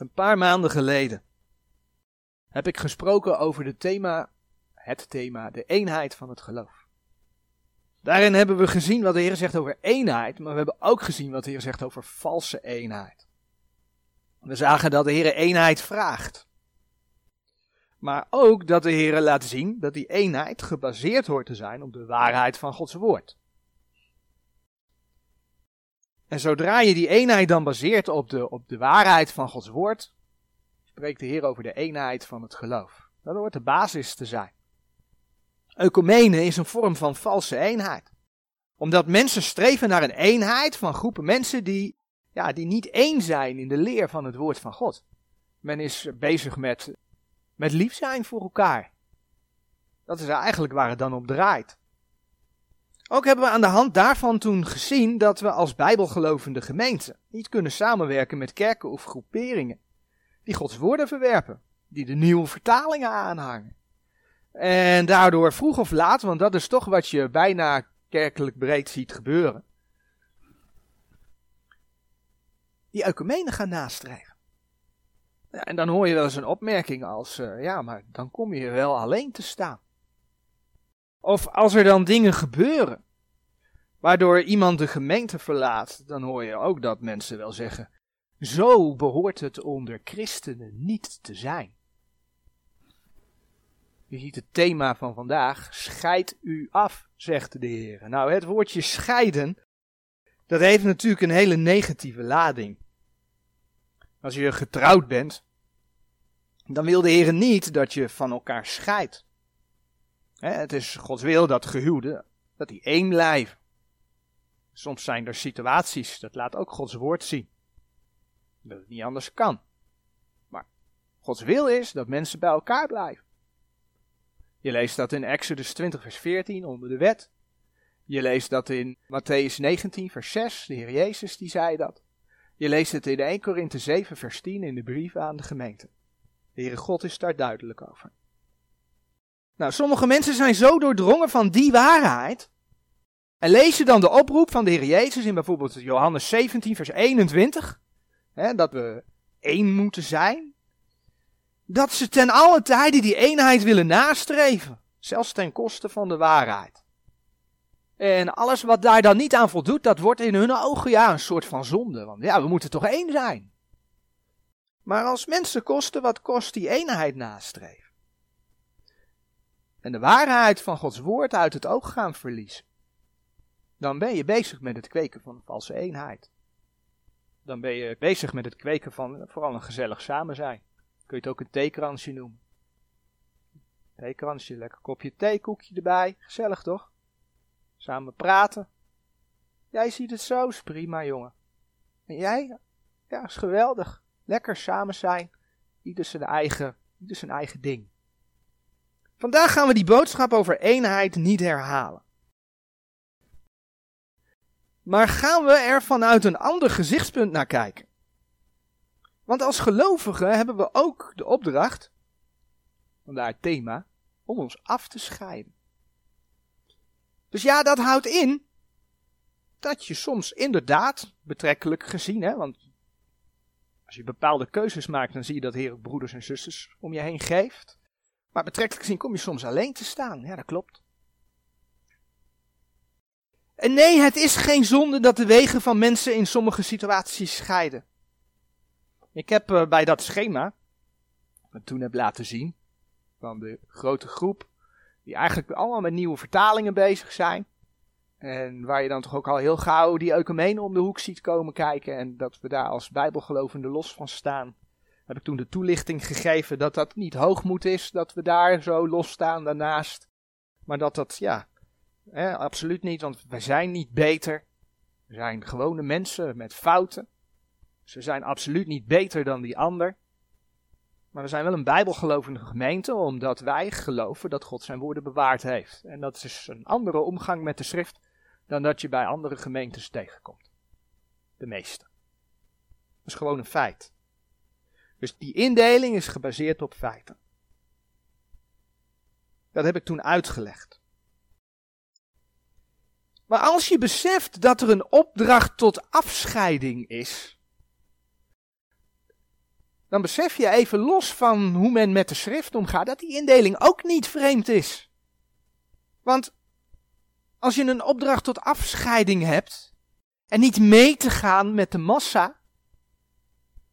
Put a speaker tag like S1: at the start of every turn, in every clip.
S1: Een paar maanden geleden heb ik gesproken over het thema, het thema, de eenheid van het geloof. Daarin hebben we gezien wat de Heer zegt over eenheid, maar we hebben ook gezien wat de Heer zegt over valse eenheid. We zagen dat de Heer eenheid vraagt. Maar ook dat de Heer laat zien dat die eenheid gebaseerd hoort te zijn op de waarheid van Gods woord. En zodra je die eenheid dan baseert op de, op de waarheid van Gods woord, spreekt de Heer over de eenheid van het geloof. Dat hoort de basis te zijn. Eukumene is een vorm van valse eenheid. Omdat mensen streven naar een eenheid van groepen mensen die, ja, die niet één zijn in de leer van het woord van God. Men is bezig met, met lief zijn voor elkaar. Dat is eigenlijk waar het dan op draait. Ook hebben we aan de hand daarvan toen gezien dat we als bijbelgelovende gemeente niet kunnen samenwerken met kerken of groeperingen die Gods woorden verwerpen, die de nieuwe vertalingen aanhangen. En daardoor vroeg of laat, want dat is toch wat je bijna kerkelijk breed ziet gebeuren, die ecumenen gaan nastreven. Ja, en dan hoor je wel eens een opmerking als, uh, ja, maar dan kom je wel alleen te staan. Of als er dan dingen gebeuren, waardoor iemand de gemeente verlaat, dan hoor je ook dat mensen wel zeggen, zo behoort het onder christenen niet te zijn. Je ziet het thema van vandaag, scheid u af, zegt de Heer. Nou, het woordje scheiden, dat heeft natuurlijk een hele negatieve lading. Als je getrouwd bent, dan wil de Heer niet dat je van elkaar scheidt. Het is Gods wil dat gehuwden, dat die één blijven. Soms zijn er situaties, dat laat ook Gods woord zien, dat het niet anders kan. Maar Gods wil is dat mensen bij elkaar blijven. Je leest dat in Exodus 20, vers 14 onder de wet. Je leest dat in Matthäus 19, vers 6, de Heer Jezus die zei dat. Je leest het in 1 Korinthe 7, vers 10 in de brief aan de gemeente. De Heere God is daar duidelijk over. Nou, sommige mensen zijn zo doordrongen van die waarheid. En lezen dan de oproep van de Heer Jezus in bijvoorbeeld Johannes 17, vers 21. Hè, dat we één moeten zijn dat ze ten alle tijde die eenheid willen nastreven, zelfs ten koste van de waarheid. En alles wat daar dan niet aan voldoet, dat wordt in hun ogen ja een soort van zonde. Want ja, we moeten toch één zijn. Maar als mensen kosten wat kost die eenheid nastreven. En de waarheid van Gods woord uit het oog gaan verliezen. Dan ben je bezig met het kweken van een valse eenheid. Dan ben je bezig met het kweken van vooral een gezellig samen zijn. Kun je het ook een theekransje noemen. Theekransje, lekker kopje thee, koekje erbij. Gezellig toch? Samen praten. Jij ziet het zo, is prima jongen. En jij? Ja, is geweldig. Lekker samen zijn. Ieder zijn eigen, ieder zijn eigen ding. Vandaag gaan we die boodschap over eenheid niet herhalen. Maar gaan we er vanuit een ander gezichtspunt naar kijken. Want als gelovigen hebben we ook de opdracht, vandaar het thema, om ons af te scheiden. Dus ja, dat houdt in dat je soms inderdaad, betrekkelijk gezien, hè, want als je bepaalde keuzes maakt, dan zie je dat Heer broeders en zusters om je heen geeft. Maar betrekkelijk gezien kom je soms alleen te staan. Ja, dat klopt. En nee, het is geen zonde dat de wegen van mensen in sommige situaties scheiden. Ik heb uh, bij dat schema, wat ik toen heb laten zien, van de grote groep, die eigenlijk allemaal met nieuwe vertalingen bezig zijn. En waar je dan toch ook al heel gauw die ecumenen om de hoek ziet komen kijken. En dat we daar als bijbelgelovende los van staan. Heb ik toen de toelichting gegeven dat dat niet hoogmoed is, dat we daar zo los staan daarnaast. Maar dat dat, ja, hè, absoluut niet, want wij zijn niet beter. We zijn gewone mensen met fouten. Ze zijn absoluut niet beter dan die ander. Maar we zijn wel een bijbelgelovende gemeente, omdat wij geloven dat God zijn woorden bewaard heeft. En dat is een andere omgang met de schrift dan dat je bij andere gemeentes tegenkomt. De meeste. Dat is gewoon een feit. Dus die indeling is gebaseerd op feiten. Dat heb ik toen uitgelegd. Maar als je beseft dat er een opdracht tot afscheiding is, dan besef je even los van hoe men met de schrift omgaat, dat die indeling ook niet vreemd is. Want als je een opdracht tot afscheiding hebt en niet mee te gaan met de massa,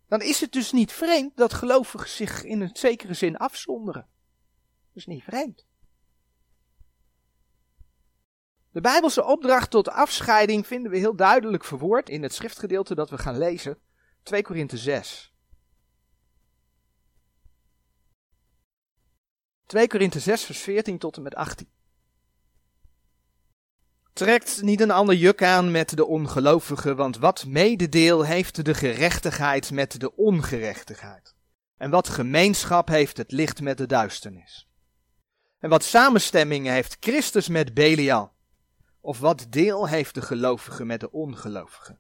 S1: dan is het dus niet vreemd dat gelovigen zich in een zekere zin afzonderen. Dat is niet vreemd. De Bijbelse opdracht tot afscheiding vinden we heel duidelijk verwoord in het schriftgedeelte dat we gaan lezen, 2 Korinthe 6. 2 Korinthe 6, vers 14 tot en met 18. Trekt niet een ander juk aan met de ongelovige, want wat mededeel heeft de gerechtigheid met de ongerechtigheid? En wat gemeenschap heeft het licht met de duisternis? En wat samenstemming heeft Christus met Belial? Of wat deel heeft de gelovige met de ongelovige?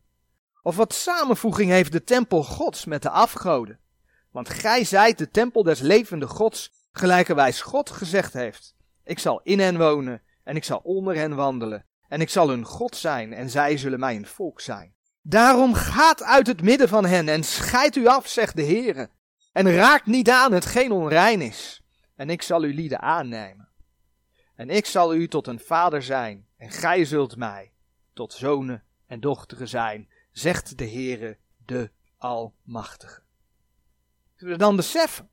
S1: Of wat samenvoeging heeft de tempel Gods met de afgoden? Want gij zijt de tempel des levende Gods, gelijkerwijs God gezegd heeft. Ik zal in hen wonen en ik zal onder hen wandelen. En ik zal hun God zijn en zij zullen mij een volk zijn. Daarom gaat uit het midden van hen en scheid u af, zegt de Heere. En raakt niet aan hetgeen onrein is. En ik zal uw lieden aannemen. En ik zal u tot een vader zijn en gij zult mij tot zonen en dochteren zijn, zegt de Heere, de Almachtige. Zullen we dan beseffen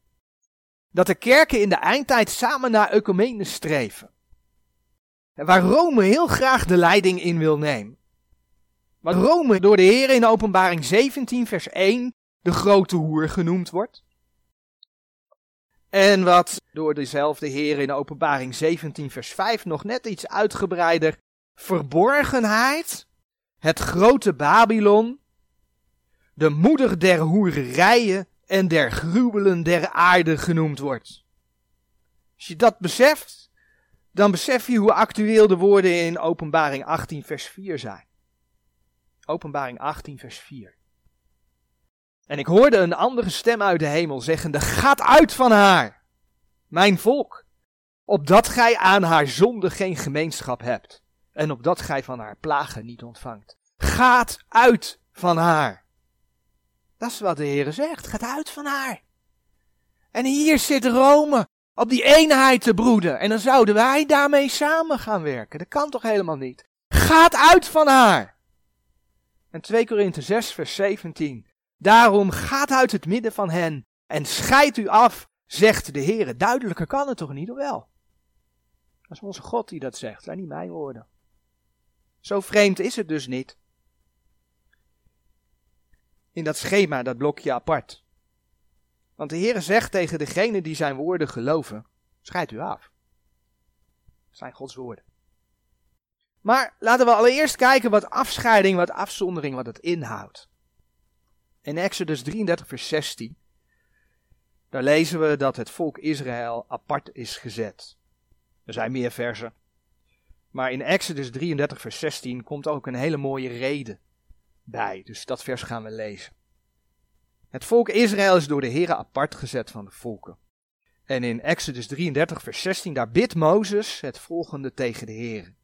S1: dat de kerken in de eindtijd samen naar ecumene streven. Waar Rome heel graag de leiding in wil nemen. Waar Rome door de Heer in openbaring 17 vers 1 de grote hoer genoemd wordt. En wat door dezelfde Heer in openbaring 17 vers 5 nog net iets uitgebreider verborgenheid, het grote Babylon, de moeder der hoererijen en der gruwelen der aarde genoemd wordt. Als je dat beseft, dan besef je hoe actueel de woorden in Openbaring 18 vers 4 zijn. Openbaring 18 vers 4. En ik hoorde een andere stem uit de hemel zeggende, gaat uit van haar, mijn volk, opdat gij aan haar zonde geen gemeenschap hebt, en opdat gij van haar plagen niet ontvangt. Gaat uit van haar. Dat is wat de Heer zegt, gaat uit van haar. En hier zit Rome op die eenheid te broeden, en dan zouden wij daarmee samen gaan werken. Dat kan toch helemaal niet. Gaat uit van haar. En 2 Korinthe 6 vers 17. Daarom gaat uit het midden van hen en scheid u af, zegt de Heer. Duidelijker kan het toch niet, of wel? Dat is onze God die dat zegt, zijn niet mijn woorden. Zo vreemd is het dus niet. In dat schema, dat blokje apart. Want de Heer zegt tegen degene die zijn woorden geloven, scheid u af. Dat zijn Gods woorden. Maar laten we allereerst kijken wat afscheiding, wat afzondering, wat het inhoudt. In Exodus 33, vers 16, daar lezen we dat het volk Israël apart is gezet. Er zijn meer versen. Maar in Exodus 33, vers 16 komt ook een hele mooie reden bij. Dus dat vers gaan we lezen. Het volk Israël is door de Heer apart gezet van de volken. En in Exodus 33, vers 16, daar bidt Mozes het volgende tegen de Heer.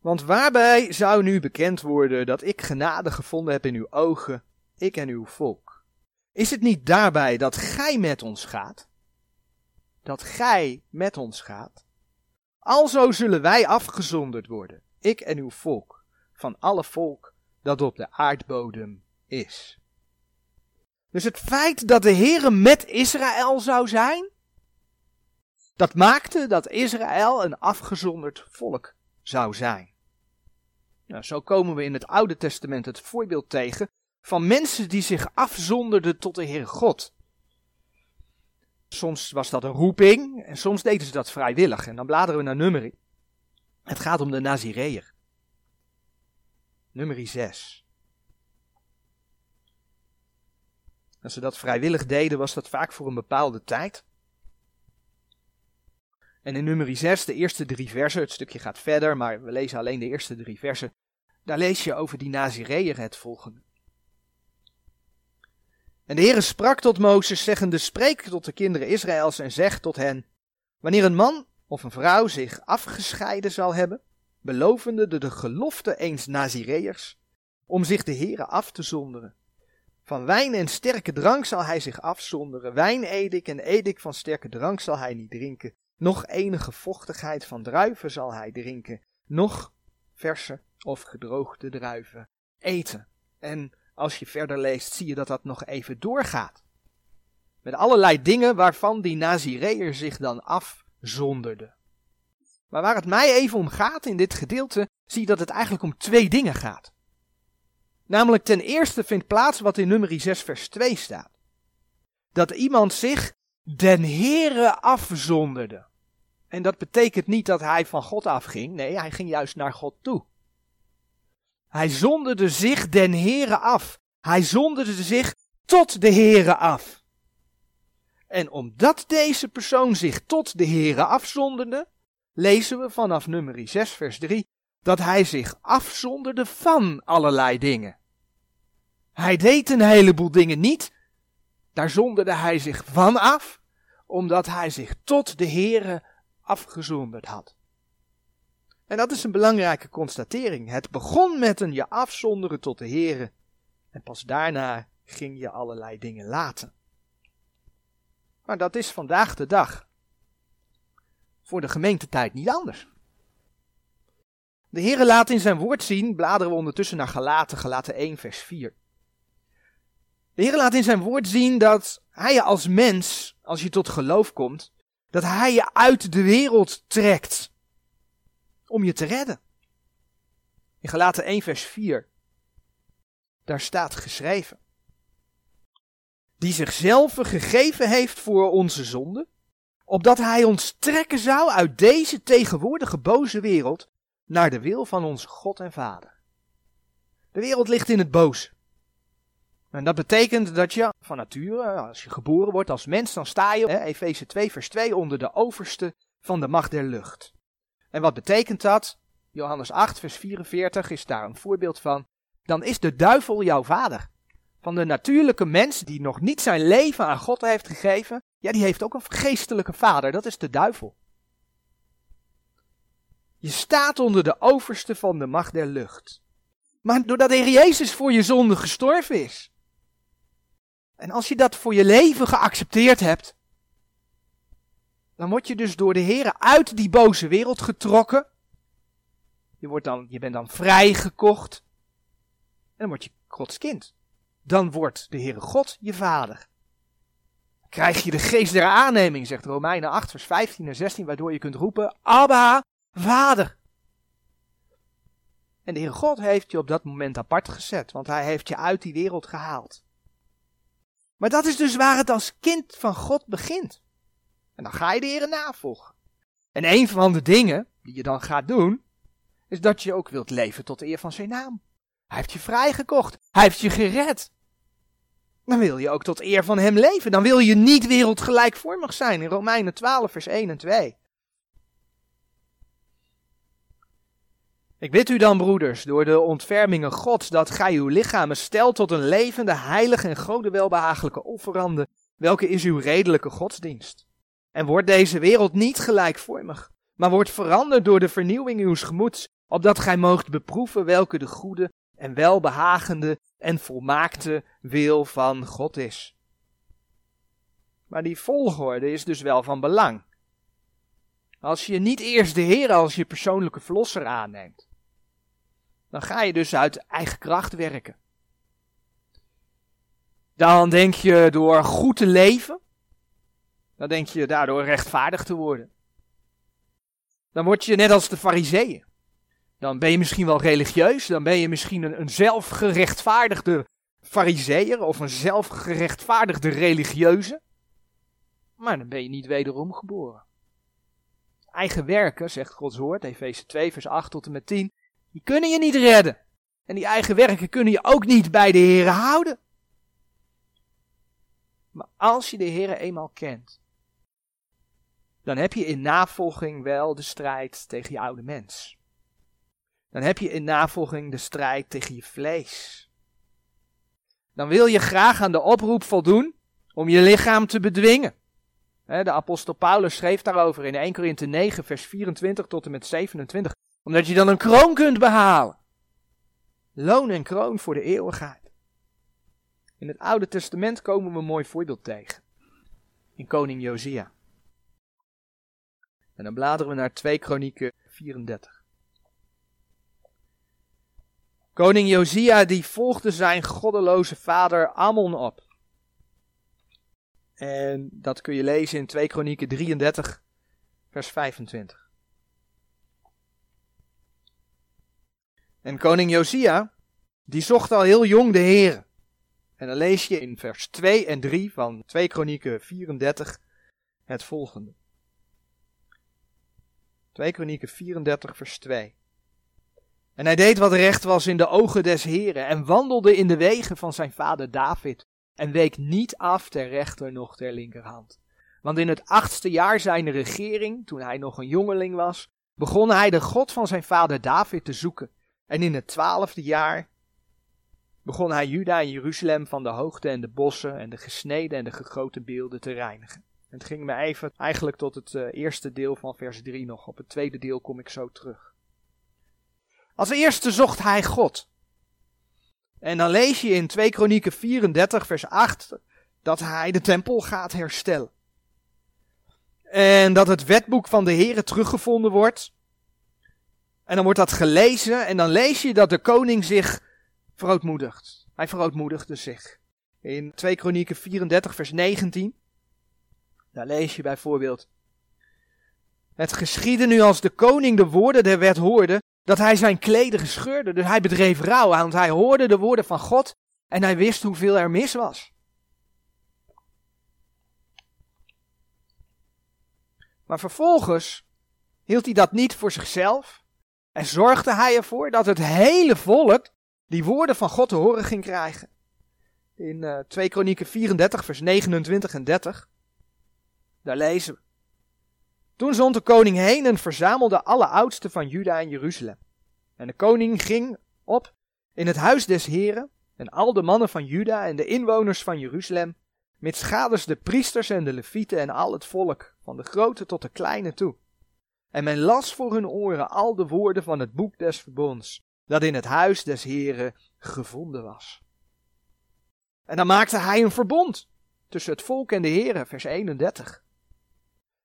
S1: Want waarbij zou nu bekend worden dat ik genade gevonden heb in uw ogen, ik en uw volk? Is het niet daarbij dat gij met ons gaat? Dat gij met ons gaat? Alzo zullen wij afgezonderd worden, ik en uw volk, van alle volk dat op de aardbodem is. Dus het feit dat de Heere met Israël zou zijn, dat maakte dat Israël een afgezonderd volk zou zijn. Nou, zo komen we in het Oude Testament het voorbeeld tegen van mensen die zich afzonderden tot de Heer God. Soms was dat een roeping en soms deden ze dat vrijwillig. En dan bladeren we naar nummerie. Het gaat om de Nazireër. Nummerie 6. Als ze dat vrijwillig deden, was dat vaak voor een bepaalde tijd. En in nummer 6, de eerste drie versen, het stukje gaat verder, maar we lezen alleen de eerste drie versen. Daar lees je over die Nazireër het volgende. En de Heere sprak tot Mozes, zeggende, spreek tot de kinderen Israëls en zeg tot hen, wanneer een man of een vrouw zich afgescheiden zal hebben, belovende de, gelofte eens Nazireërs, om zich de Heere af te zonderen. Van wijn en sterke drank zal hij zich afzonderen. Wijn edik en edik van sterke drank zal hij niet drinken. Nog enige vochtigheid van druiven zal hij drinken. Nog verse of gedroogde druiven eten. En als je verder leest, zie je dat dat nog even doorgaat. Met allerlei dingen waarvan die Nazireër zich dan afzonderde. Maar waar het mij even om gaat in dit gedeelte, zie je dat het eigenlijk om twee dingen gaat. Namelijk ten eerste vindt plaats wat in nummer 6 vers 2 staat. Dat iemand zich den Heere afzonderde. En dat betekent niet dat hij van God afging. Nee, hij ging juist naar God toe. Hij zonderde zich den Heere af. Hij zonderde zich tot de Heere af. En omdat deze persoon zich tot de Heere afzonderde, lezen we vanaf nummer 6 vers 3 dat hij zich afzonderde van allerlei dingen. Hij deed een heleboel dingen niet, daar zonderde hij zich van af, omdat hij zich tot de Heere afgezonderd had. En dat is een belangrijke constatering. Het begon met een je afzonderen tot de Heere. En pas daarna ging je allerlei dingen laten. Maar dat is vandaag de dag voor de gemeentetijd niet anders. De Heere laat in zijn woord zien, bladeren we ondertussen naar Galaten, Galaten 1 vers 4. De Heer laat in zijn woord zien dat hij je als mens, als je tot geloof komt, dat hij je uit de wereld trekt om je te redden. In Galaten 1 vers 4, daar staat geschreven. Die zichzelf gegeven heeft voor onze zonde, opdat hij ons trekken zou uit deze tegenwoordige boze wereld naar de wil van onze God en Vader. De wereld ligt in het boos. En dat betekent dat je van nature, als je geboren wordt als mens, dan sta je, Efeze 2 vers 2, onder de overste van de macht der lucht. En wat betekent dat? Johannes 8 vers 44 is daar een voorbeeld van. Dan is de duivel jouw vader. Van de natuurlijke mens die nog niet zijn leven aan God heeft gegeven, ja, die heeft ook een geestelijke vader, dat is de duivel. Je staat onder de overste van de macht der lucht. Maar doordat de Heer Jezus voor je zonde gestorven is, en als je dat voor je leven geaccepteerd hebt, dan word je dus door de Heer uit die boze wereld getrokken. Je, wordt dan, je bent dan vrijgekocht. En dan word je Gods kind. Dan wordt de Heere God je vader. Krijg je de geest der aanneming, zegt Romeinen 8, vers 15 en 16, waardoor je kunt roepen, Abba, vader. En de Heere God heeft je op dat moment apart gezet, want hij heeft je uit die wereld gehaald. Maar dat is dus waar het als kind van God begint. En dan ga je de Heer navolgen. En een van de dingen die je dan gaat doen, is dat je ook wilt leven tot de eer van zijn naam. Hij heeft je vrijgekocht. Hij heeft je gered. Dan wil je ook tot eer van hem leven. Dan wil je niet wereldgelijkvormig zijn in Romeinen 12, vers 1 en 2. Ik bid u dan, broeders, door de ontfermingen Gods, dat gij uw lichamen stelt tot een levende, heilige en gode welbehagelijke offerande, welke is uw redelijke godsdienst. En wordt deze wereld niet gelijkvormig, maar wordt veranderd door de vernieuwing uws gemoeds, opdat gij moogt beproeven welke de goede en welbehagende en volmaakte wil van God is. Maar die volgorde is dus wel van belang. Als je niet eerst de Heer als je persoonlijke verlosser aanneemt, dan ga je dus uit eigen kracht werken. Dan denk je door goed te leven, dan denk je daardoor rechtvaardig te worden. Dan word je net als de fariseeën. Dan ben je misschien wel religieus, dan ben je misschien een, zelfgerechtvaardigde fariseer of een zelfgerechtvaardigde religieuze. Maar dan ben je niet wederom geboren. Eigen werken, zegt Gods woord, Efeze 2 vers 8 tot en met 10, die kunnen je niet redden. En die eigen werken kunnen je ook niet bij de Heer houden. Maar als je de Heer eenmaal kent, dan heb je in navolging wel de strijd tegen je oude mens. Dan heb je in navolging de strijd tegen je vlees. Dan wil je graag aan de oproep voldoen om je lichaam te bedwingen. De apostel Paulus schreef daarover in 1 Korinthe 9, vers 24 tot en met 27 omdat je dan een kroon kunt behalen. Loon en kroon voor de eeuwigheid. In het Oude Testament komen we een mooi voorbeeld tegen. In koning Josia. En dan bladeren we naar 2 Kronieken 34. Koning Josia die volgde zijn goddeloze vader Ammon op. En dat kun je lezen in 2 Kronieken 33, vers 25. En koning Josia, die zocht al heel jong de Heer. En dan lees je in vers 2 en 3 van 2 Kronieken 34 het volgende. 2 Kronieken 34 vers 2. En hij deed wat recht was in de ogen des Heren en wandelde in de wegen van zijn vader David en week niet af ter rechter nog ter linkerhand. Want in het achtste jaar zijn regering, toen hij nog een jongeling was, begon hij de God van zijn vader David te zoeken. En in het twaalfde jaar begon hij Juda en Jeruzalem van de hoogte en de bossen en de gesneden en de gegoten beelden te reinigen. Het ging me even eigenlijk tot het uh, eerste deel van vers 3 nog. Op het tweede deel kom ik zo terug. Als eerste zocht hij God. En dan lees je in 2 Kronieken 34 vers 8 dat hij de tempel gaat herstellen. En dat het wetboek van de Here teruggevonden wordt. En dan wordt dat gelezen en dan lees je dat de koning zich verootmoedigt. Hij verootmoedigde zich. In 2 Kronieken 34 vers 19. Daar lees je bijvoorbeeld. Het geschiedde nu als de koning de woorden der wet hoorde, dat hij zijn klederen scheurde. Dus hij bedreef rouw, want hij hoorde de woorden van God en hij wist hoeveel er mis was. Maar vervolgens hield hij dat niet voor zichzelf en zorgde hij ervoor dat het hele volk die woorden van God te horen ging krijgen. In uh, 2 Kronieken 34 vers 29 en 30. Daar lezen we. Toen zond de koning heen en verzamelde alle oudsten van Juda en Jeruzalem. En de koning ging op in het huis des heren en al de mannen van Juda en de inwoners van Jeruzalem, met schaders de priesters en de levieten en al het volk, van de grote tot de kleine toe. En men las voor hun oren al de woorden van het boek des verbonds, dat in het huis des heren gevonden was. En dan maakte hij een verbond tussen het volk en de heren, vers 31.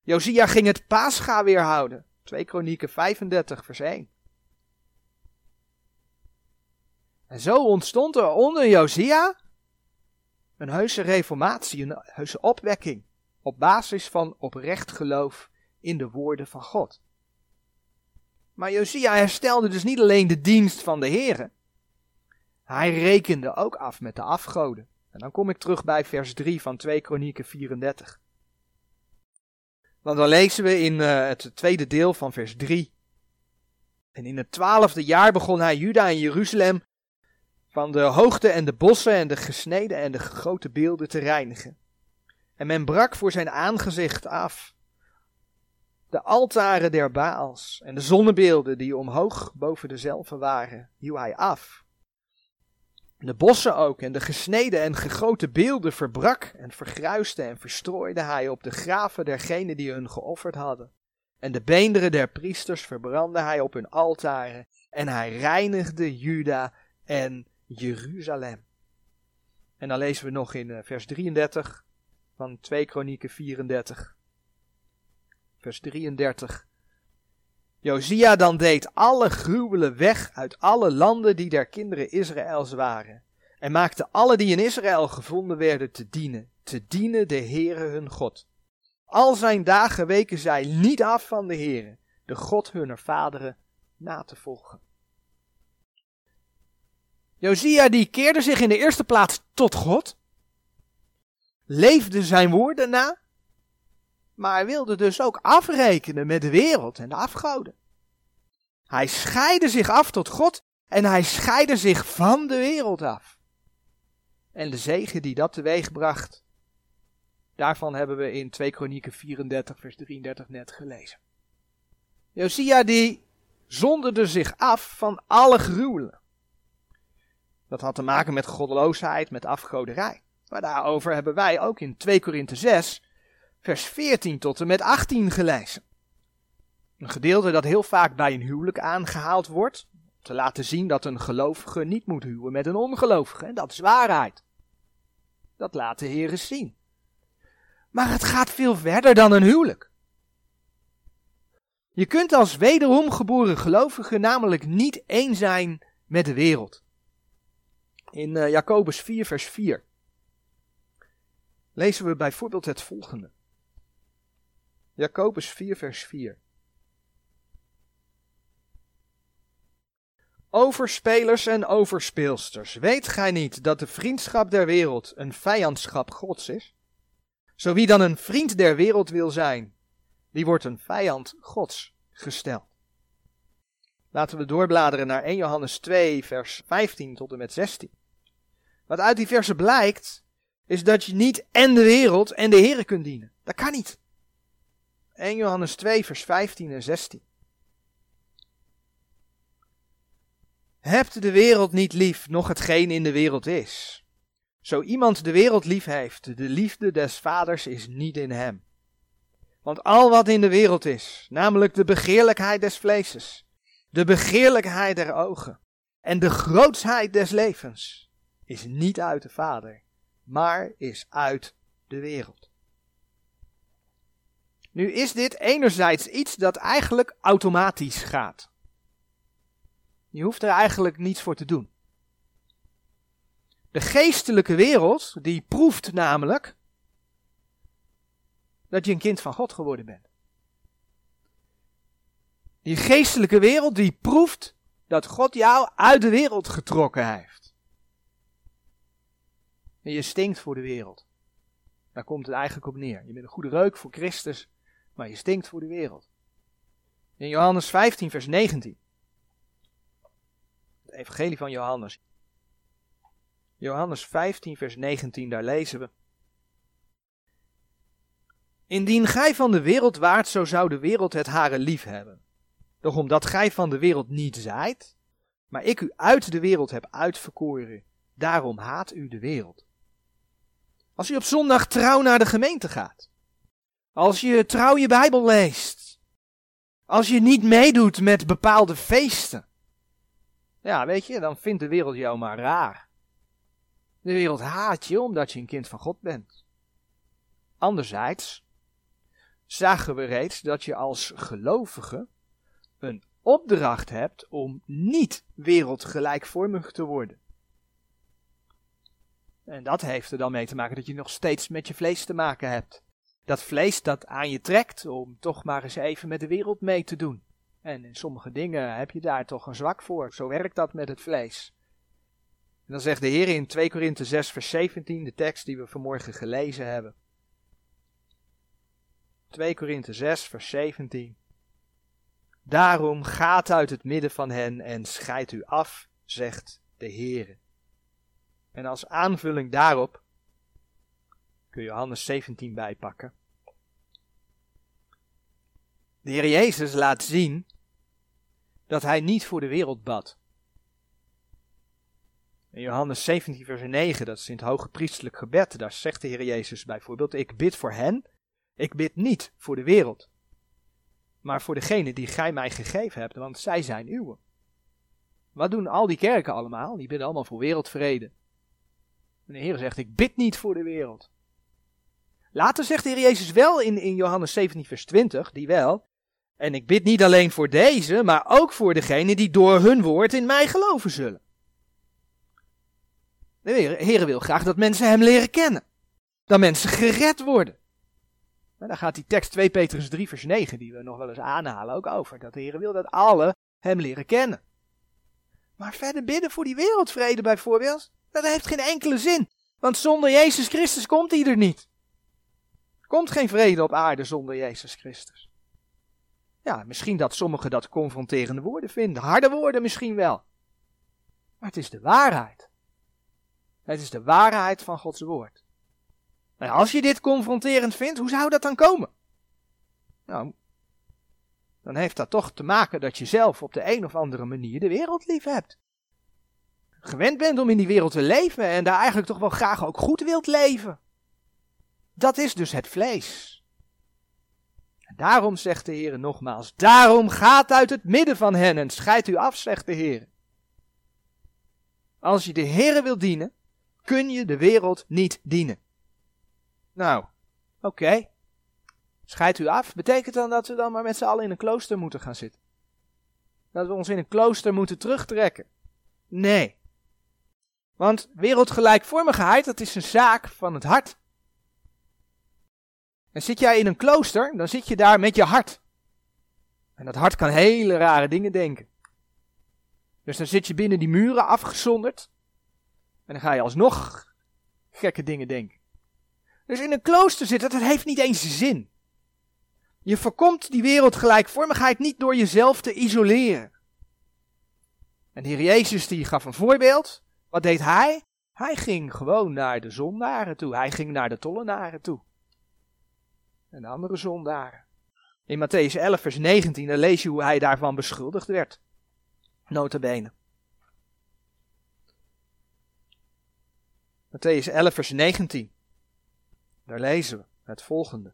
S1: Josia ging het paascha weer houden. 2 Kronieken 35 vers 1. En zo ontstond er onder Josia een heuse reformatie, een heuse opwekking. Op basis van oprecht geloof in de woorden van God. Maar Josia herstelde dus niet alleen de dienst van de Heeren. Hij rekende ook af met de afgoden. En dan kom ik terug bij vers 3 van 2 Kronieken 34. Want dan lezen we in uh, het tweede deel van vers 3. En in het twaalfde jaar begon hij Juda en Jeruzalem van de hoogte en de bossen en de gesneden en de gegoten beelden te reinigen. En men brak voor zijn aangezicht af de altaren der Baals en de zonnebeelden die omhoog boven dezelfde waren, hieuw hij af. De bossen ook en de gesneden en gegoten beelden verbrak en vergruiste en verstrooide hij op de graven dergenen die hun geofferd hadden. En de beenderen der priesters verbrandde hij op hun altaren en hij reinigde Juda en Jeruzalem. En dan lezen we nog in eh, vers 33 van 2 Kronieken 34. Vers 33. Josia dan deed alle gruwelen weg uit alle landen die der kinderen Israëls waren. En maakte alle die in Israël gevonden werden te dienen, te dienen de Heere hun God. Al zijn dagen weken zij niet af van de Heere, de God hunner vaderen, na te volgen. Josia die keerde zich in de eerste plaats tot God, leefde zijn woorden na, maar wilde dus ook afrekenen met de wereld en de afgoden. Hij scheidde zich af tot God en hij scheidde zich van de wereld af. En de zegen die dat teweeg bracht, daarvan hebben we in 2 Kronieken 34 vers 33 net gelezen. Josia die zonderde zich af van alle gruwelen. Dat had te maken met goddeloosheid, met afgoderij. Maar daarover hebben wij ook in 2 Korinthe 6, vers 14 tot en met 18 gelezen. Een gedeelte dat heel vaak bij een huwelijk aangehaald wordt. te laten zien dat een gelovige niet moet huwen met een ongelovige. En dat is waarheid. Dat laat de Heer zien. Maar het gaat veel verder dan een huwelijk. Je kunt als wederom geboren gelovige namelijk niet één zijn met de wereld. In uh, Jacobus 4, vers 4 lezen we bijvoorbeeld het volgende. Jacobus 4, vers 4. Overspelers en overspeelsters, weet gij niet dat de vriendschap der wereld een vijandschap Gods is? Zo wie dan een vriend der wereld wil zijn, die wordt een vijand Gods gesteld. Laten we doorbladeren naar 1 Johannes 2, vers 15 tot en met 16. Wat uit die versen blijkt, is dat je niet en de wereld en de Here kunt dienen. Dat kan niet. 1 Johannes 2, vers 15 en 16. Hebt de wereld niet lief, nog hetgeen in de wereld is. Zo iemand de wereld lief heeft, de liefde des vaders is niet in hem. Want al wat in de wereld is, namelijk de begeerlijkheid des vleeses, de begeerlijkheid der ogen en de grootsheid des levens, is niet uit de Vader, maar is uit de wereld. Nu is dit enerzijds iets dat eigenlijk automatisch gaat. Je hoeft er eigenlijk niets voor te doen. De geestelijke wereld, die proeft namelijk dat je een kind van God geworden bent. Die geestelijke wereld die proeft dat God jou uit de wereld getrokken heeft. En je stinkt voor de wereld. Daar komt het eigenlijk op neer. Je bent een goede reuk voor Christus, maar je stinkt voor de wereld. In Johannes 15, vers 19. Het evangelie van Johannes. Johannes 15, vers 19, daar lezen we. Indien gij van de wereld waart, zo zou de wereld het hare lief hebben. Doch omdat gij van de wereld niet zijt, maar ik u uit de wereld heb uitverkoren, daarom haat u de wereld. Als u op zondag trouw naar de gemeente gaat, als je trouw je Bijbel leest, als je niet meedoet met bepaalde feesten, ja, weet je, dan vindt de wereld jou maar raar. De wereld haat je omdat je een kind van God bent. Anderzijds zagen we reeds dat je als gelovige een opdracht hebt om niet wereldgelijkvormig te worden. En dat heeft er dan mee te maken dat je nog steeds met je vlees te maken hebt. Dat vlees dat aan je trekt om toch maar eens even met de wereld mee te doen. En in sommige dingen heb je daar toch een zwak voor. Zo werkt dat met het vlees. En dan zegt de Heer in 2 Korinthe 6 vers 17, de tekst die we vanmorgen gelezen hebben. 2 Korinthe 6 vers 17. Daarom gaat uit het midden van hen en scheidt u af, zegt de Heer. En als aanvulling daarop kun je Johannes 17 bijpakken. De Heer Jezus laat zien dat hij niet voor de wereld bad. In Johannes 17, vers 9, dat is in het hoge priestelijk gebed, daar zegt de Heer Jezus bijvoorbeeld: Ik bid voor hen, ik bid niet voor de wereld, maar voor degene die gij mij gegeven hebt, want zij zijn uwe. Wat doen al die kerken allemaal? Die bidden allemaal voor wereldvrede. De Heer zegt: Ik bid niet voor de wereld. Later zegt de Heer Jezus wel in, in Johannes 17, vers 20, die wel. En ik bid niet alleen voor deze, maar ook voor degene die door hun woord in mij geloven zullen. De Heer wil graag dat mensen hem leren kennen. Dat mensen gered worden. En daar gaat die tekst 2 Petrus 3 vers 9, die we nog wel eens aanhalen, ook over. Dat de Heer wil dat alle hem leren kennen. Maar verder bidden voor die wereldvrede bijvoorbeeld, dat heeft geen enkele zin. Want zonder Jezus Christus komt hij er niet. Komt geen vrede op aarde zonder Jezus Christus. Ja, misschien dat sommigen dat confronterende woorden vinden. Harde woorden misschien wel. Maar het is de waarheid. Het is de waarheid van Gods woord. Nou, als je dit confronterend vindt, hoe zou dat dan komen? Nou, dan heeft dat toch te maken dat je zelf op de een of andere manier de wereld lief hebt. Gewend bent om in die wereld te leven en daar eigenlijk toch wel graag ook goed wilt leven. Dat is dus het vlees. Daarom zegt de Heer nogmaals, daarom gaat uit het midden van hen en scheidt u af, zegt de Heer. Als je de Heere wilt dienen, kun je de wereld niet dienen. Nou, oké. Okay. Scheidt u af. Betekent dan dat we dan maar met z'n allen in een klooster moeten gaan zitten? Dat we ons in een klooster moeten terugtrekken? Nee. Want wereldgelijkvormigheid, dat is een zaak van het hart. En zit jij in een klooster, dan zit je daar met je hart. En dat hart kan hele rare dingen denken. Dus dan zit je binnen die muren afgezonderd. En dan ga je alsnog gekke dingen denken. Dus in een klooster zitten, dat heeft niet eens zin. Je voorkomt die wereldgelijkvormigheid niet door jezelf te isoleren. En de Heer Jezus die gaf een voorbeeld. Wat deed hij? Hij ging gewoon naar de zondaren toe. Hij ging naar de tollenaren toe. En de andere zondaren. In Matthäus 11 vers 19 dan lees je hoe hij daarvan beschuldigd werd. Notabene. Matthäus 11 vers 19. Daar lezen we het volgende.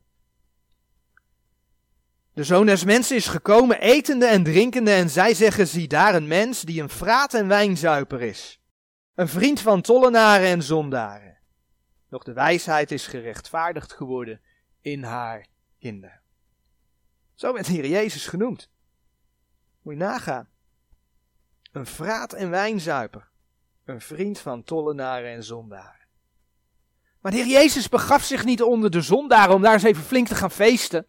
S1: De zoon des mensen is gekomen etende en drinkende en zij zeggen, zie daar een mens die een fraat en wijnzuiper is. Een vriend van tollenaren en zondaren. Doch de wijsheid is gerechtvaardigd geworden in haar kinderen. Zo werd hier Jezus genoemd. Moet je nagaan. Een fraat en wijnzuiper. Een vriend van tollenaren en zondaren. Maar de Heer Jezus begaf zich niet onder de zondaren om daar eens even flink te gaan feesten.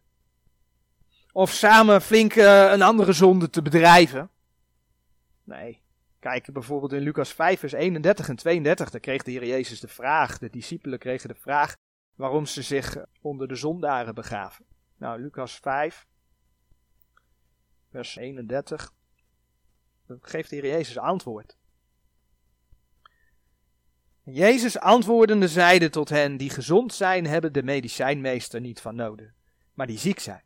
S1: Of samen flink uh, een andere zonde te bedrijven. Nee. Kijk bijvoorbeeld in Lucas 5, vers 31 en 32. Daar kreeg de Heer Jezus de vraag, de discipelen kregen de vraag waarom ze zich onder de zondaren begaven. Nou, Lucas 5, vers 31. Dan geeft de Heer Jezus antwoord. Jezus antwoordende zeide tot hen, die gezond zijn, hebben de medicijnmeester niet van nodig, maar die ziek zijn.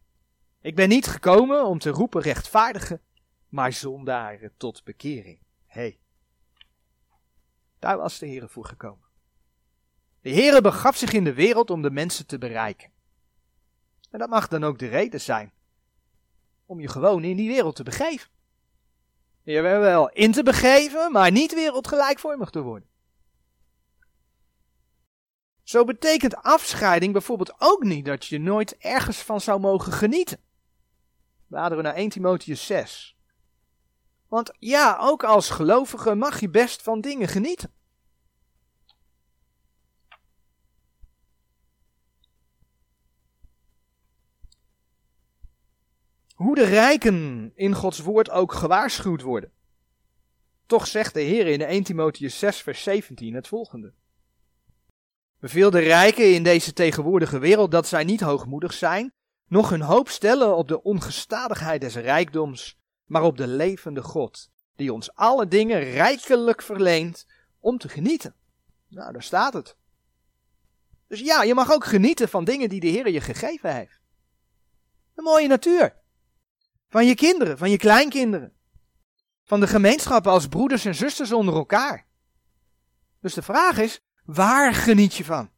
S1: Ik ben niet gekomen om te roepen rechtvaardigen, maar zondaren tot bekering. Hé, hey. daar was de Heer voor gekomen. De Heer begaf zich in de wereld om de mensen te bereiken. En dat mag dan ook de reden zijn om je gewoon in die wereld te begeven. Je wel in te begeven, maar niet wereldgelijkvormig te worden. Zo betekent afscheiding bijvoorbeeld ook niet dat je nooit ergens van zou mogen genieten. Bladeren we naar 1 Timotheus 6. Want ja, ook als gelovige mag je best van dingen genieten. Hoe de rijken in Gods woord ook gewaarschuwd worden. Toch zegt de Heer in 1 Timotheus 6 vers 17 het volgende. Beveel de rijken in deze tegenwoordige wereld dat zij niet hoogmoedig zijn, nog hun hoop stellen op de ongestadigheid des rijkdoms, maar op de levende God, die ons alle dingen rijkelijk verleent om te genieten. Nou, daar staat het. Dus ja, je mag ook genieten van dingen die de Heer je gegeven heeft. Een mooie natuur. Van je kinderen, van je kleinkinderen. Van de gemeenschap als broeders en zusters onder elkaar. Dus de vraag is, Waar geniet je van?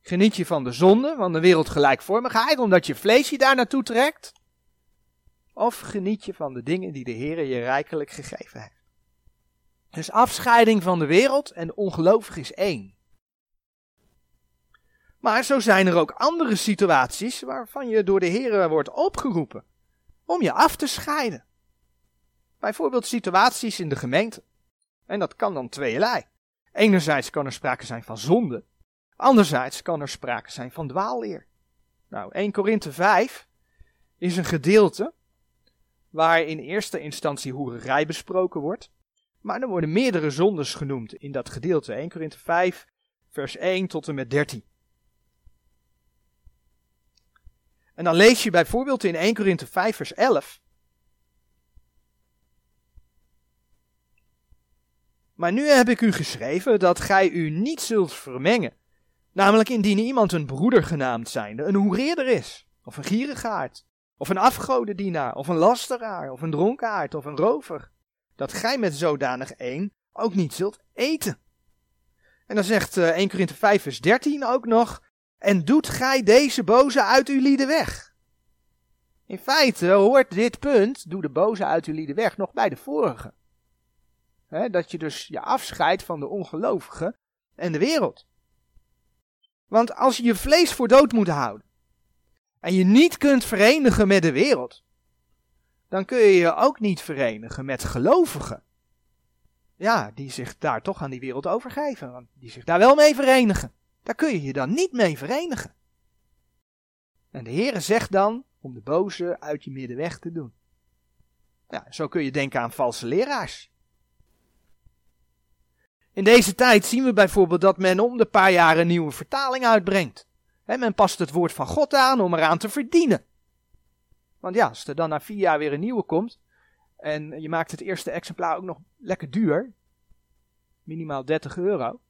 S1: Geniet je van de zonde, van de wereldgelijkvormigheid, omdat je vlees je daar naartoe trekt? Of geniet je van de dingen die de Heer je rijkelijk gegeven heeft? Dus afscheiding van de wereld en ongelovig is één. Maar zo zijn er ook andere situaties waarvan je door de Heer wordt opgeroepen om je af te scheiden. Bijvoorbeeld situaties in de gemeente. En dat kan dan tweelei. Enerzijds kan er sprake zijn van zonde, anderzijds kan er sprake zijn van dwaalleer. Nou, 1 Korinthe 5 is een gedeelte waar in eerste instantie hoererij besproken wordt, maar er worden meerdere zondes genoemd in dat gedeelte. 1 Korinthe 5 vers 1 tot en met 13. En dan lees je bijvoorbeeld in 1 Korinthe 5 vers 11 Maar nu heb ik u geschreven dat gij u niet zult vermengen. Namelijk indien iemand een broeder genaamd zijnde een hoereerder is, of een gierigaard, of een afgodendienaar, of een lasteraar, of een dronkaard, of een rover, dat gij met zodanig één ook niet zult eten. En dan zegt 1 eh, Korinthe 5 vers 13 ook nog, en doet gij deze boze uit uw lieden weg. In feite hoort dit punt, doe de boze uit uw lieden weg, nog bij de vorige. Dat je dus je afscheidt van de ongelovigen en de wereld. Want als je je vlees voor dood moet houden en je niet kunt verenigen met de wereld, dan kun je je ook niet verenigen met gelovigen. Ja, die zich daar toch aan die wereld overgeven, want die zich daar wel mee verenigen. Daar kun je je dan niet mee verenigen. En de Heere zegt dan om de boze uit je midden weg te doen. Ja, zo kun je denken aan valse leraars. In deze tijd zien we bijvoorbeeld dat men om de paar jaar een nieuwe vertaling uitbrengt. He, men past het woord van God aan om eraan te verdienen. Want ja, als er dan na vier jaar weer een nieuwe komt. en je maakt het eerste exemplaar ook nog lekker duur. minimaal 30 euro.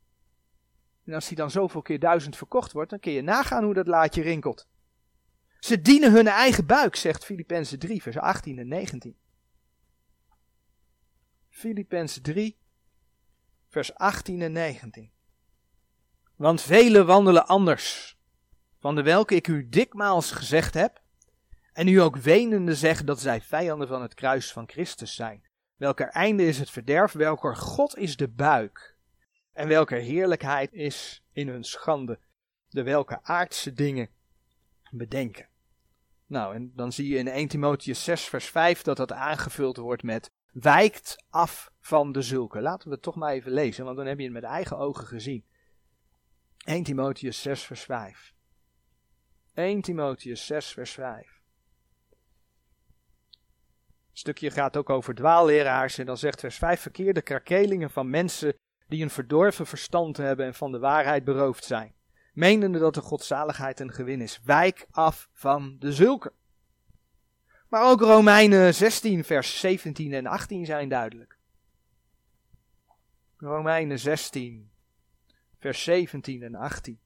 S1: En als die dan zoveel keer duizend verkocht wordt, dan kun je nagaan hoe dat laadje rinkelt. Ze dienen hun eigen buik, zegt Filippenzen 3, vers 18 en 19. Filippenzen 3, vers 18 en 19. Want velen wandelen anders, van de welke ik u dikmaals gezegd heb, en u ook wenende zegt dat zij vijanden van het kruis van Christus zijn. Welker einde is het verderf, welker God is de buik, en welke heerlijkheid is in hun schande, de welke aardse dingen bedenken. Nou, en dan zie je in 1 Timotheus 6, vers 5 dat dat aangevuld wordt met wijkt af van de zulke. Laten we het toch maar even lezen, want dan heb je het met eigen ogen gezien. 1 Timotheus 6, vers 5. 1 Timotheus 6, vers 5. Het stukje gaat ook over dwaalleraars en dan zegt vers 5 verkeerde krakelingen van mensen die een verdorven verstand hebben en van de waarheid beroofd zijn menende dat de godzaligheid een gewin is. Wijk af van de zulke. Maar ook Romeinen 16, vers 17 en 18 zijn duidelijk. Romeinen 16, vers 17 en 18.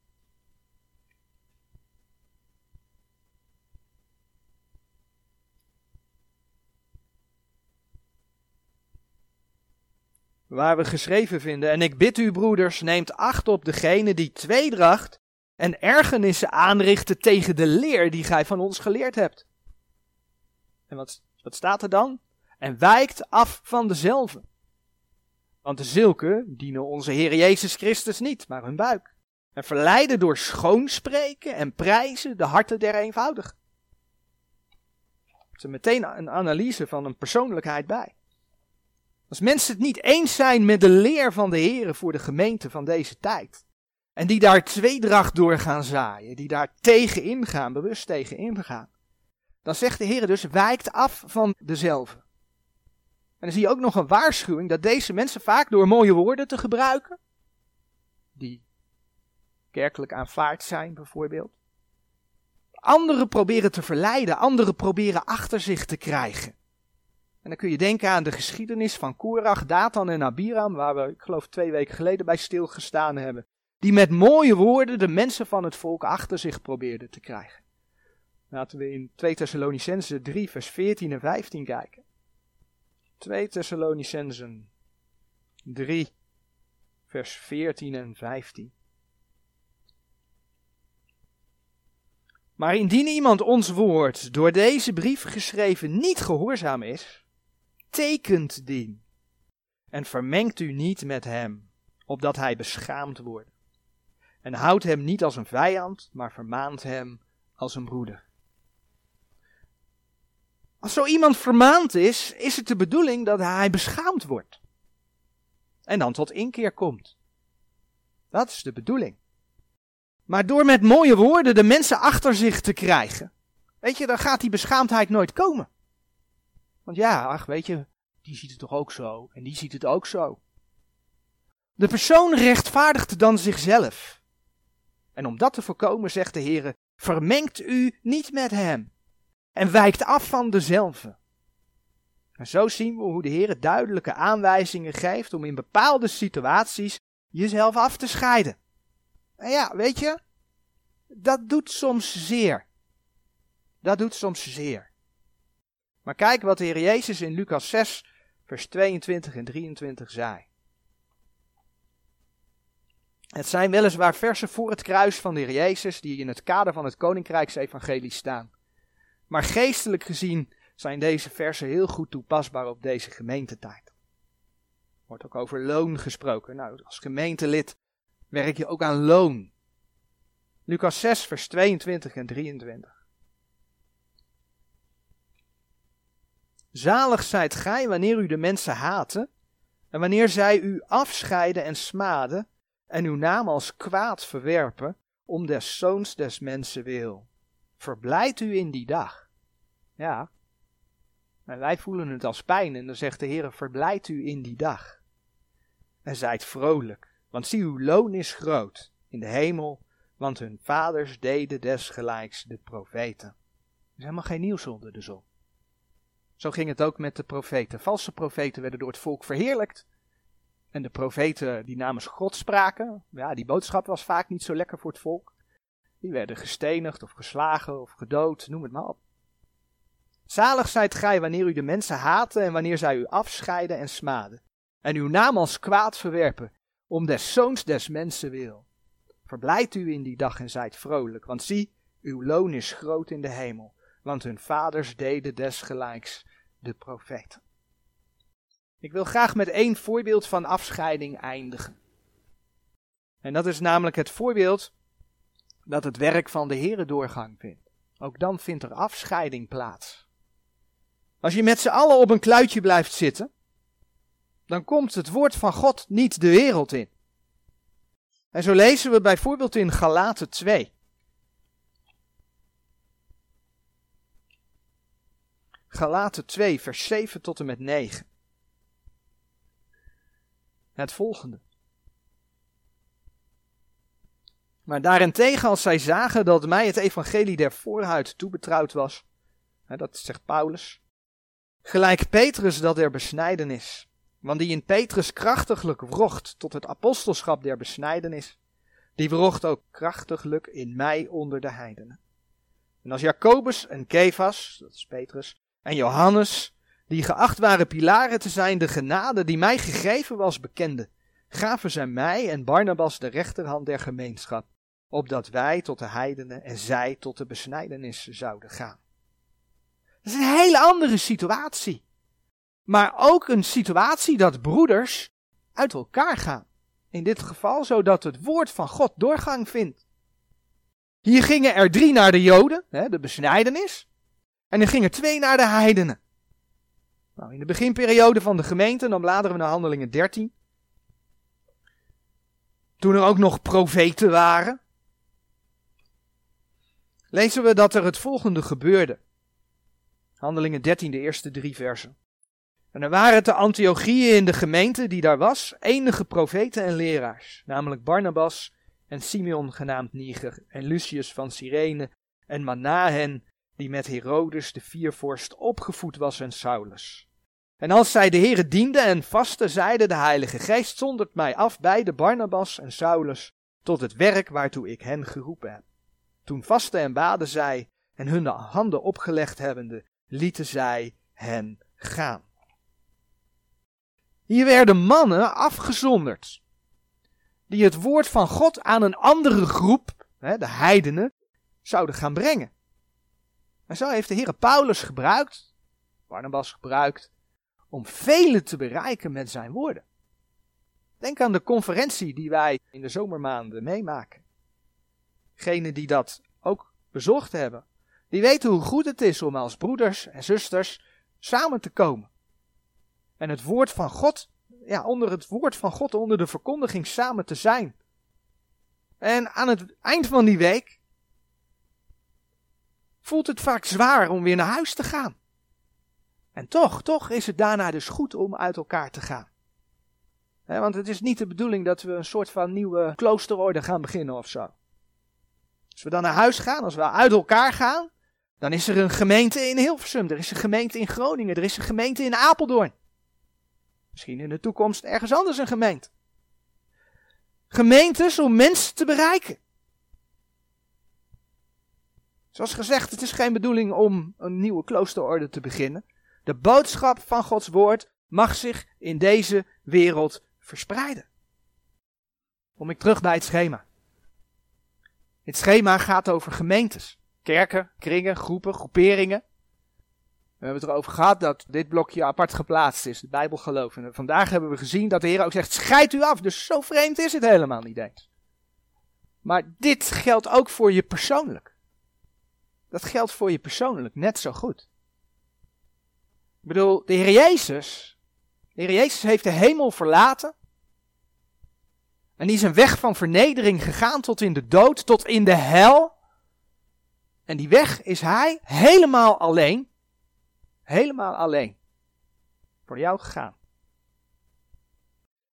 S1: Waar we geschreven vinden. En ik bid u, broeders, neemt acht op degene die tweedracht en ergernissen aanrichten tegen de leer die gij van ons geleerd hebt. En wat, wat staat er dan? En wijkt af van dezelfde. Want de zulke dienen onze Heer Jezus Christus niet, maar hun buik. En verleiden door schoonspreken en prijzen de harten der eenvoudigen. Er meteen een analyse van een persoonlijkheid bij. Als mensen het niet eens zijn met de leer van de Heer voor de gemeente van deze tijd. En die daar tweedracht door gaan zaaien. Die daar tegen ingaan, bewust tegen ingaan. Dan zegt de Heer dus, wijkt af van dezelfde. En dan zie je ook nog een waarschuwing dat deze mensen vaak door mooie woorden te gebruiken. Die kerkelijk aanvaard zijn bijvoorbeeld. Anderen proberen te verleiden, anderen proberen achter zich te krijgen. En dan kun je denken aan de geschiedenis van Korach, Datan en Abiram, waar we, ik geloof, twee weken geleden bij stilgestaan hebben. Die met mooie woorden de mensen van het volk achter zich probeerden te krijgen. Laten we in 2 Thessalonicenzen 3, vers 14 en 15 kijken. 2 Thessalonicenzen 3, vers 14 en 15. Maar indien iemand ons woord door deze brief geschreven niet gehoorzaam is, tekent dien. En vermengt u niet met hem, opdat hij beschaamd wordt. En houdt hem niet als een vijand, maar vermaant hem als een broeder. Als zo iemand vermaand is, is het de bedoeling dat hij beschaamd wordt. En dan tot inkeer komt. Dat is de bedoeling. Maar door met mooie woorden de mensen achter zich te krijgen, weet je, dan gaat die beschaamdheid nooit komen. Want ja, ach, weet je, die ziet het toch ook zo en die ziet het ook zo. De persoon rechtvaardigt dan zichzelf. En om dat te voorkomen, zegt de Heer, vermengt u niet met hem en wijkt af van dezelfde. En zo zien we hoe de Heer duidelijke aanwijzingen geeft om in bepaalde situaties jezelf af te scheiden. En ja, weet je, dat doet soms zeer. Dat doet soms zeer. Maar kijk wat de Heer Jezus in Lucas 6, vers 22 en 23 zei. Het zijn weliswaar versen voor het kruis van de Heer Jezus die in het kader van het Koninkrijksevangelie staan. Maar geestelijk gezien zijn deze versen heel goed toepasbaar op deze gemeentetijd. Wordt ook over loon gesproken. Nou, als gemeentelid werk je ook aan loon. Lucas 6, vers 22 en 23. Zalig zijt gij wanneer u de mensen haten, en wanneer zij u afscheiden en smaden, en uw naam als kwaad verwerpen, om des zoons des mensen wil. Verblijd u in die dag. Ja, en wij voelen het als pijn, en dan zegt de Heer, verblijd u in die dag. En zijt vrolijk, want zie uw loon is groot in de hemel, want hun vaders deden desgelijks de profeten. Er is helemaal geen nieuws onder de zon. Zo ging het ook met de profeten. Valse profeten werden door het volk verheerlijkt. En de profeten die namens God spraken, ja, die boodschap was vaak niet zo lekker voor het volk. Die werden gestenigd of geslagen of gedood, noem het maar op. Zalig zijt gij wanneer u de mensen haten en wanneer zij u afscheiden en smaden. En uw naam als kwaad verwerpen, om des zoons des mensen wil. Verblijd u in die dag en zijt vrolijk, want zie, uw loon is groot in de hemel, want hun vaders deden desgelijks de profeten. Ik wil graag met één voorbeeld van afscheiding eindigen. En dat is namelijk het voorbeeld dat het werk van de Here doorgang vindt. Ook dan vindt er afscheiding plaats. Als je met z'n allen op een kluitje blijft zitten, dan komt het woord van God niet de wereld in. En zo lezen we bijvoorbeeld in Galaten 2. Galaten 2, vers 7 tot en met 9. Het volgende. Maar daarentegen, als zij zagen dat mij het evangelie der voorhuid toebetrouwd was, hè, dat zegt Paulus, gelijk Petrus dat der besnijdenis, want die in Petrus krachtiglijk wrocht tot het apostelschap der besnijdenis, die wrocht ook krachtiglijk in mij onder de heidenen. En als Jacobus en Kefas, dat is Petrus, en Johannes, die geacht waren pilaren te zijn, de genade die mij gegeven was, bekende, gaven zij mij en Barnabas de rechterhand der gemeenschap, opdat wij tot de heidenen en zij tot de besnijdenis zouden gaan. Dat is een hele andere situatie. Maar ook een situatie dat broeders uit elkaar gaan. In dit geval zodat het woord van God doorgang vindt. Hier gingen er drie naar de Joden, de besnijdenis. En er gingen twee naar de heidenen. Nou, in de beginperiode van de gemeente, dan bladeren we naar Handelingen 13. Toen er ook nog profeten waren, lezen we dat er het volgende gebeurde. Handelingen 13, de eerste drie versen. En er waren te Antiochieën in de gemeente die daar was, enige profeten en leraars, namelijk Barnabas en Simeon genaamd Niger en Lucius van Cyrene en Manahen, die met Herodes de viervorst opgevoed was en Saulus. En als zij de Heere dienden en vasten, zeide de Heilige Geest, zondert mij af bij de Barnabas en Saulus tot het werk waartoe ik hen geroepen heb. Toen vasten en baden zij en hun handen opgelegd hebbende, lieten zij hen gaan. Hier werden mannen afgezonderd, die het woord van God aan een andere groep, de heidenen, zouden gaan brengen. En zo heeft de Heer Paulus gebruikt, Barnabas gebruikt, om velen te bereiken met zijn woorden. Denk aan de conferentie die wij in de zomermaanden meemaken. Degenen die dat ook bezocht hebben, die weten hoe goed het is om als broeders en zusters samen te komen. En het woord van God, ja, onder het woord van God, onder de verkondiging samen te zijn. En aan het eind van die week voelt het vaak zwaar om weer naar huis te gaan. En toch, toch is het daarna dus goed om uit elkaar te gaan. want het is niet de bedoeling dat we een soort van nieuwe kloosterorde gaan beginnen of zo. Als we dan naar huis gaan, als we uit elkaar gaan, dan is er een gemeente in Hilversum, er is een gemeente in Groningen, er is een gemeente in Apeldoorn. Misschien in de toekomst ergens anders een gemeente. Gemeentes om mensen te bereiken. Zoals gezegd, het is geen bedoeling om een nieuwe kloosterorde te beginnen. De boodschap van Gods woord mag zich in deze wereld verspreiden. Kom ik terug bij het schema. Het schema gaat over gemeentes, kerken, kringen, groepen, groeperingen. We hebben het erover gehad dat dit blokje apart geplaatst is, de Bijbelgeloof. En vandaag hebben we gezien dat de Heer ook zegt, scheid u af. Dus zo vreemd is het helemaal niet eens. Maar dit geldt ook voor je persoonlijk. Dat geldt voor je persoonlijk net zo goed. Ik bedoel, de Heer Jezus, de Heer Jezus heeft de hemel verlaten. En die is een weg van vernedering gegaan tot in de dood, tot in de hel. En die weg is hij helemaal alleen, helemaal alleen, voor jou gegaan.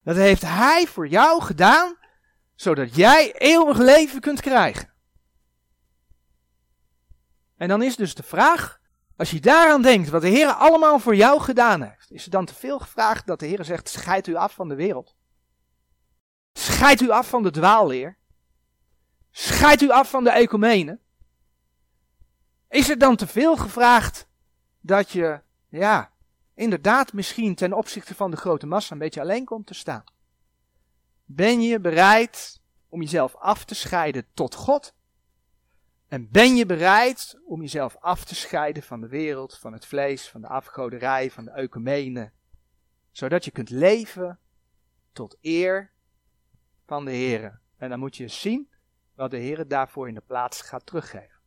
S1: Dat heeft hij voor jou gedaan, zodat jij eeuwig leven kunt krijgen. En dan is dus de vraag, als je daaraan denkt wat de Heer allemaal voor jou gedaan heeft, is het dan te veel gevraagd dat de Heer zegt, scheid u af van de wereld. Scheid u af van de dwaalleer. Scheid u af van de ecumenen. Is het dan te veel gevraagd dat je, ja, inderdaad misschien ten opzichte van de grote massa een beetje alleen komt te staan? Ben je bereid om jezelf af te scheiden tot God? En ben je bereid om jezelf af te scheiden van de wereld, van het vlees, van de afgoderij, van de ecumenen, zodat je kunt leven tot eer van de Heer. En dan moet je zien wat de Heer daarvoor in de plaats gaat teruggeven.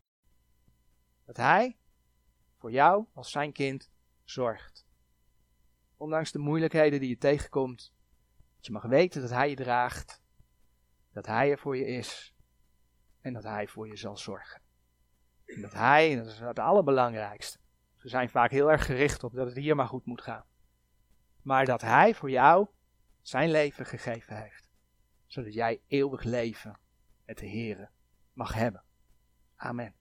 S1: Dat Hij voor jou als zijn kind zorgt. Ondanks de moeilijkheden die je tegenkomt, dat je mag weten dat Hij je draagt, dat Hij er voor je is en dat Hij voor je zal zorgen. En dat Hij, dat is het allerbelangrijkste, we zijn vaak heel erg gericht op dat het hier maar goed moet gaan. Maar dat Hij voor jou zijn leven gegeven heeft, zodat jij eeuwig leven met de Heer mag hebben. Amen.